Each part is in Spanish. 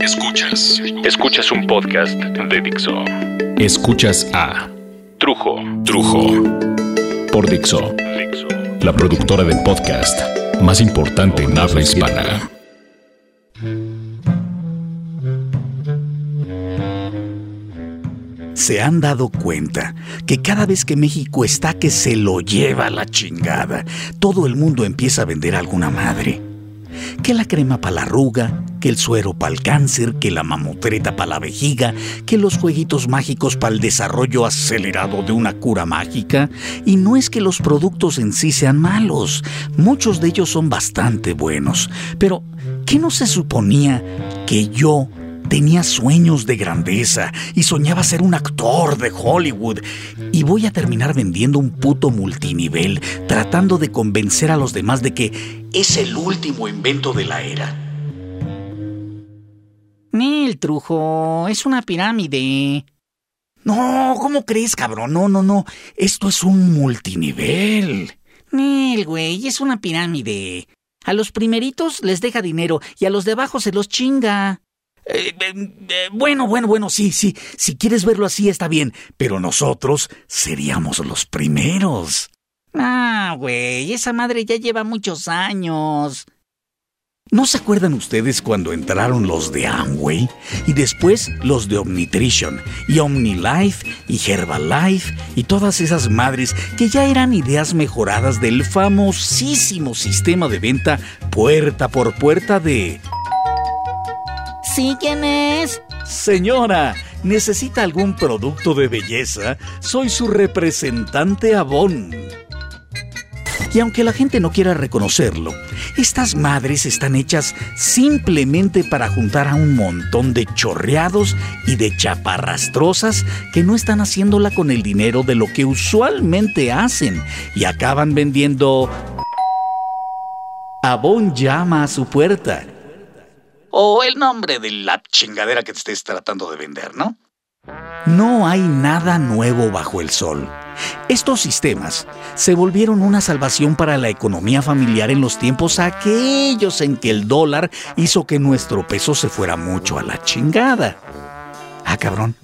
Escuchas. Escuchas un podcast de Dixo. Escuchas a Trujo. Trujo. Por Dixo. La productora del podcast más importante en habla hispana. se han dado cuenta que cada vez que México está que se lo lleva a la chingada, todo el mundo empieza a vender alguna madre. Que la crema para la arruga, que el suero para el cáncer, que la mamotreta para la vejiga, que los jueguitos mágicos para el desarrollo acelerado de una cura mágica. Y no es que los productos en sí sean malos, muchos de ellos son bastante buenos. Pero, ¿qué no se suponía que yo Tenía sueños de grandeza y soñaba ser un actor de Hollywood. Y voy a terminar vendiendo un puto multinivel, tratando de convencer a los demás de que es el último invento de la era. Nel, trujo, es una pirámide. No, ¿cómo crees, cabrón? No, no, no. Esto es un multinivel. Nel, güey, es una pirámide. A los primeritos les deja dinero y a los de abajo se los chinga. Eh, eh, bueno, bueno, bueno, sí, sí. Si quieres verlo así está bien, pero nosotros seríamos los primeros. Ah, güey, esa madre ya lleva muchos años. ¿No se acuerdan ustedes cuando entraron los de Amway y después los de Omnitrition y OmniLife y Herbalife y todas esas madres que ya eran ideas mejoradas del famosísimo sistema de venta puerta por puerta de ¿Sí quién es? Señora, ¿necesita algún producto de belleza? Soy su representante Avon. Y aunque la gente no quiera reconocerlo, estas madres están hechas simplemente para juntar a un montón de chorreados y de chaparrastrosas que no están haciéndola con el dinero de lo que usualmente hacen y acaban vendiendo... Avon llama a su puerta o el nombre de la chingadera que te estés tratando de vender, ¿no? No hay nada nuevo bajo el sol. Estos sistemas se volvieron una salvación para la economía familiar en los tiempos aquellos en que el dólar hizo que nuestro peso se fuera mucho a la chingada. Ah, cabrón.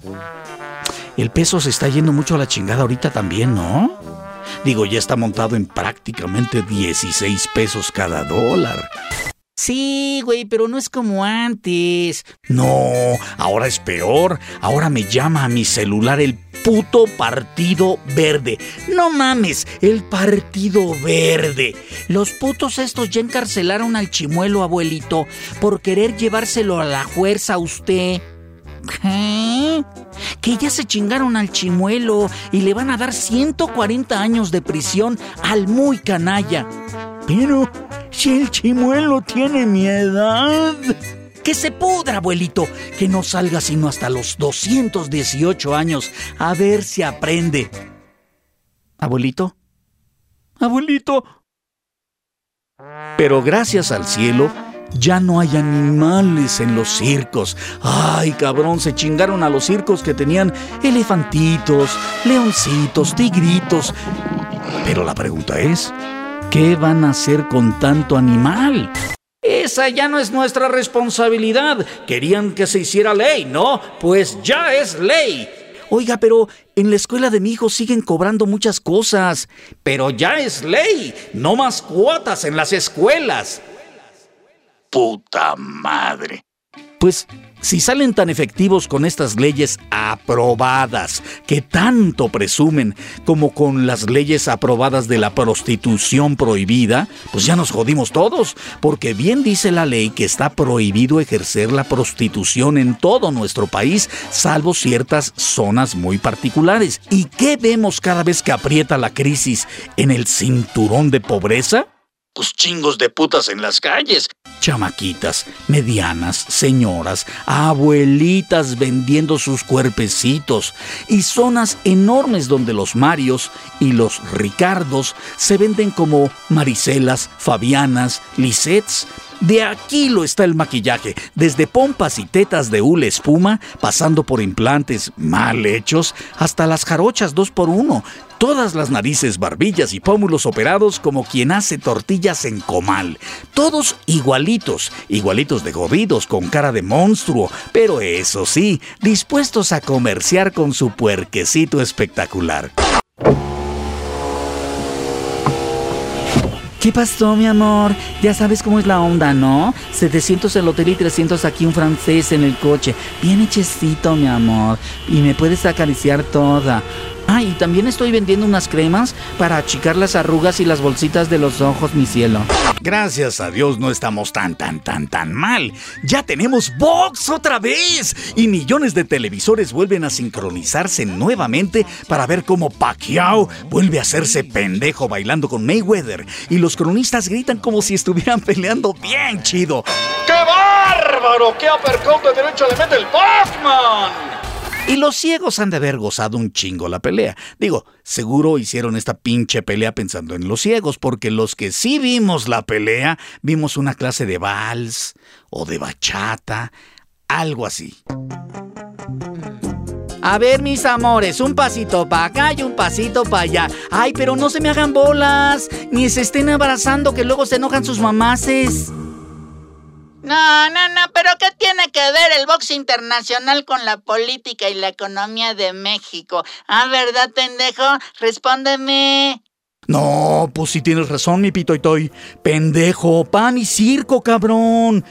El peso se está yendo mucho a la chingada ahorita también, ¿no? Digo, ya está montado en prácticamente 16 pesos cada dólar. Sí, güey, pero no es como antes. No, ahora es peor. Ahora me llama a mi celular el puto Partido Verde. No mames, el Partido Verde. Los putos estos ya encarcelaron al chimuelo, abuelito, por querer llevárselo a la fuerza a usted. Que ya se chingaron al chimuelo y le van a dar 140 años de prisión al muy canalla. Pero si el chimuelo tiene mi edad. Que se pudra, abuelito. Que no salga sino hasta los 218 años. A ver si aprende. Abuelito. Abuelito. Pero gracias al cielo, ya no hay animales en los circos. Ay, cabrón, se chingaron a los circos que tenían elefantitos, leoncitos, tigritos. Pero la pregunta es, ¿Qué van a hacer con tanto animal? Esa ya no es nuestra responsabilidad. Querían que se hiciera ley, ¿no? Pues ya es ley. Oiga, pero en la escuela de mi hijo siguen cobrando muchas cosas. Pero ya es ley. No más cuotas en las escuelas. Puta madre. Pues si salen tan efectivos con estas leyes aprobadas que tanto presumen como con las leyes aprobadas de la prostitución prohibida, pues ya nos jodimos todos, porque bien dice la ley que está prohibido ejercer la prostitución en todo nuestro país, salvo ciertas zonas muy particulares. ¿Y qué vemos cada vez que aprieta la crisis en el cinturón de pobreza? Pues chingos de putas en las calles. Chamaquitas, medianas, señoras, abuelitas vendiendo sus cuerpecitos y zonas enormes donde los Marios y los Ricardos se venden como Maricelas, Fabianas, Lisets. De aquí lo está el maquillaje, desde pompas y tetas de hule espuma, pasando por implantes mal hechos, hasta las jarochas dos por uno Todas las narices, barbillas y pómulos operados como quien hace tortillas en comal. Todos igualitos, igualitos de jodidos, con cara de monstruo, pero eso sí, dispuestos a comerciar con su puerquecito espectacular. ¿Qué pasó, mi amor? Ya sabes cómo es la onda, ¿no? 700 el hotel y 300 aquí un francés en el coche. Bien hechecito, mi amor. Y me puedes acariciar toda. Ah, y también estoy vendiendo unas cremas para achicar las arrugas y las bolsitas de los ojos, mi cielo. Gracias a Dios no estamos tan, tan, tan, tan mal. Ya tenemos Vox otra vez. Y millones de televisores vuelven a sincronizarse nuevamente para ver cómo Pacquiao vuelve a hacerse pendejo bailando con Mayweather. Y los cronistas gritan como si estuvieran peleando bien chido. ¡Qué bárbaro! ¡Qué uppercut de derecho le mete el Pacman! Y los ciegos han de haber gozado un chingo la pelea. Digo, seguro hicieron esta pinche pelea pensando en los ciegos, porque los que sí vimos la pelea, vimos una clase de vals o de bachata, algo así. A ver, mis amores, un pasito para acá y un pasito para allá. Ay, pero no se me hagan bolas, ni se estén abrazando que luego se enojan sus mamaces. No, no, no, pero ¿qué tiene que ver el box internacional con la política y la economía de México? Ah, ¿verdad, pendejo? Respóndeme. No, pues sí tienes razón, mi pito y toy. Pendejo, pan y circo, cabrón.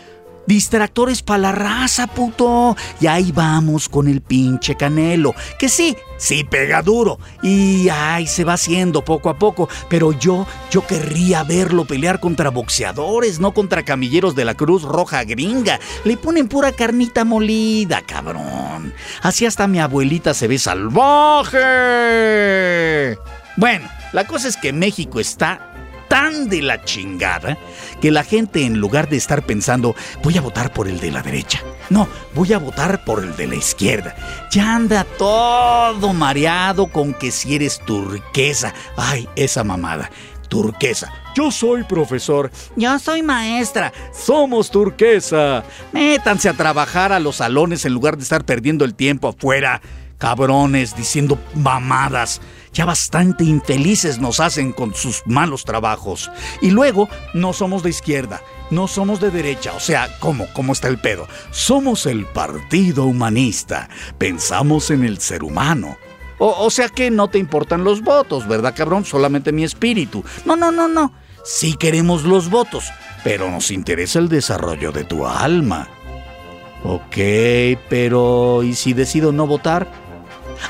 Distractores para la raza, puto. Y ahí vamos con el pinche Canelo. Que sí, sí pega duro. Y ay, se va haciendo poco a poco. Pero yo, yo querría verlo pelear contra boxeadores, no contra camilleros de la Cruz Roja Gringa. Le ponen pura carnita molida, cabrón. Así hasta mi abuelita se ve salvaje. Bueno, la cosa es que México está tan de la chingada que la gente en lugar de estar pensando voy a votar por el de la derecha, no, voy a votar por el de la izquierda, ya anda todo mareado con que si eres turquesa, ay, esa mamada, turquesa. Yo soy profesor. Yo soy maestra. Somos turquesa. Métanse a trabajar a los salones en lugar de estar perdiendo el tiempo afuera. Cabrones, diciendo mamadas ya bastante infelices nos hacen con sus malos trabajos. Y luego, no somos de izquierda, no somos de derecha, o sea, ¿cómo? ¿Cómo está el pedo? Somos el Partido Humanista, pensamos en el ser humano. O, sea que no te importan los votos, ¿verdad, cabrón? Solamente mi espíritu. No, no, no, no. Sí queremos los votos, pero nos interesa el desarrollo de tu alma. Ok, pero ¿y si decido no votar?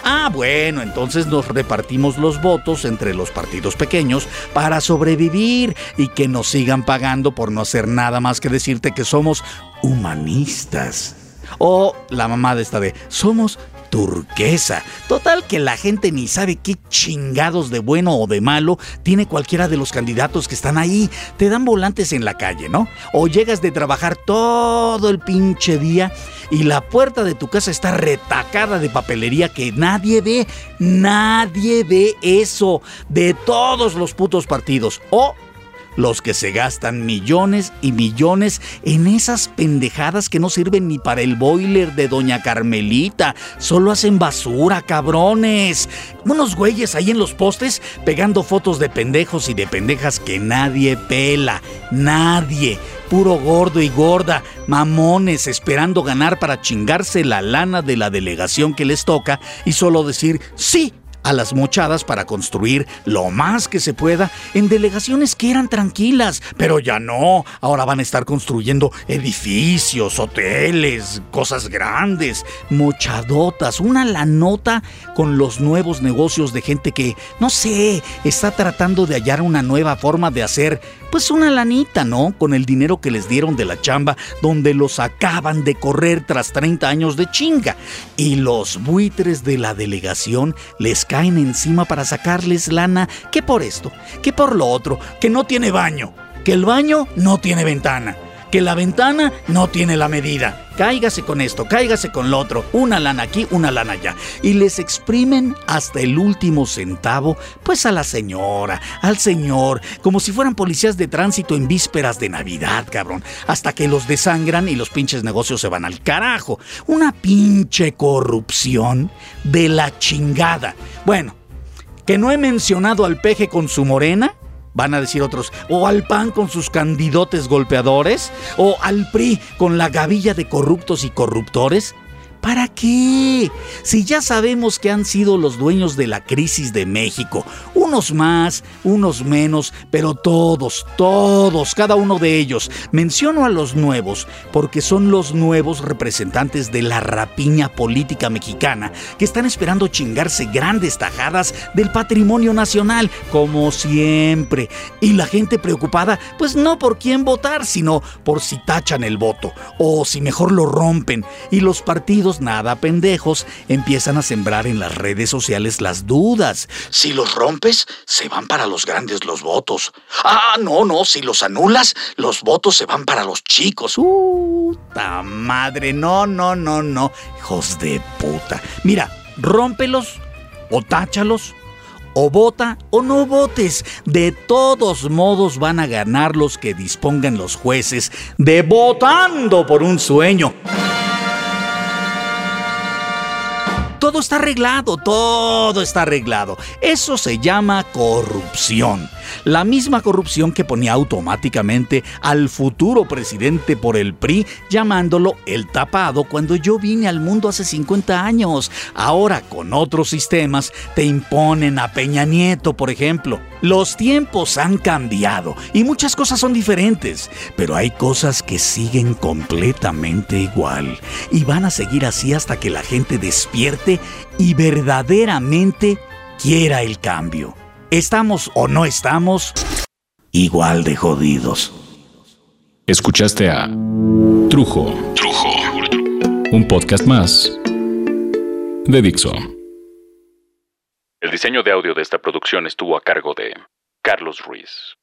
Ah, bueno, entonces nos repartimos los votos entre los partidos pequeños para sobrevivir y que nos sigan pagando por no hacer nada más que decirte que somos humanistas. O la mamá de esta de, somos turquesa. Total que la gente ni sabe qué chingados de bueno o de malo tiene cualquiera de los candidatos que están ahí. Te dan volantes en la calle, ¿no? O llegas de trabajar todo el pinche día y la puerta de tu casa está retacada de papelería que nadie ve. Nadie ve eso de todos los putos partidos. O los que se gastan millones y millones en esas pendejadas que no sirven ni para el boiler de Doña Carmelita. Solo hacen basura, cabrones. Unos güeyes ahí en los postes pegando fotos de pendejos y de pendejas que nadie pela. Nadie. Puro gordo y gorda, mamones esperando ganar para chingarse la lana de la delegación que les toca y solo decir sí a las mochadas para construir lo más que se pueda en delegaciones que eran tranquilas, pero ya no, ahora van a estar construyendo edificios, hoteles, cosas grandes, mochadotas, una lanota con los nuevos negocios de gente que, no sé, está tratando de hallar una nueva forma de hacer pues una lanita, ¿no? Con el dinero que les dieron de la chamba, donde los acaban de correr tras 30 años de chinga. Y los buitres de la delegación les caen encima para sacarles lana, que por esto, que por lo otro, que no tiene baño, que el baño no tiene ventana que la ventana no tiene la medida. Cáigase con esto, cáigase con lo otro, una lana aquí, una lana allá. Y les exprimen hasta el último centavo, pues a la señora, al señor, como si fueran policías de tránsito en vísperas de Navidad, cabrón. Hasta que los desangran y los pinches negocios se van al carajo. Una pinche corrupción de la chingada. Bueno, ¿Que no he mencionado al peje con su morena? Van a decir otros, o al PAN con sus candidotes golpeadores, o al PRI con la gavilla de corruptos y corruptores. ¿Para qué? Si ya sabemos que han sido los dueños de la crisis de México, unos más, unos menos, pero todos, todos, cada uno de ellos. Menciono a los nuevos porque son los nuevos representantes de la rapiña política mexicana que están esperando chingarse grandes tajadas del patrimonio nacional, como siempre. Y la gente preocupada, pues no por quién votar, sino por si tachan el voto o si mejor lo rompen. Y los partidos nada pendejos empiezan a sembrar en las redes sociales las dudas. Si los rompes, se van para los grandes los votos. Ah, no, no, si los anulas, los votos se van para los chicos. Puta madre, no, no, no, no. Hijos de puta. Mira, rómpelos o táchalos o vota o no votes. De todos modos van a ganar los que dispongan los jueces de votando por un sueño. Todo está arreglado, todo está arreglado. Eso se llama corrupción. La misma corrupción que ponía automáticamente al futuro presidente por el PRI llamándolo el tapado cuando yo vine al mundo hace 50 años. Ahora con otros sistemas te imponen a Peña Nieto, por ejemplo. Los tiempos han cambiado y muchas cosas son diferentes, pero hay cosas que siguen completamente igual y van a seguir así hasta que la gente despierte y verdaderamente quiera el cambio. Estamos o no estamos igual de jodidos. Escuchaste a Trujo. Trujo. Un podcast más de Dixo. El diseño de audio de esta producción estuvo a cargo de Carlos Ruiz.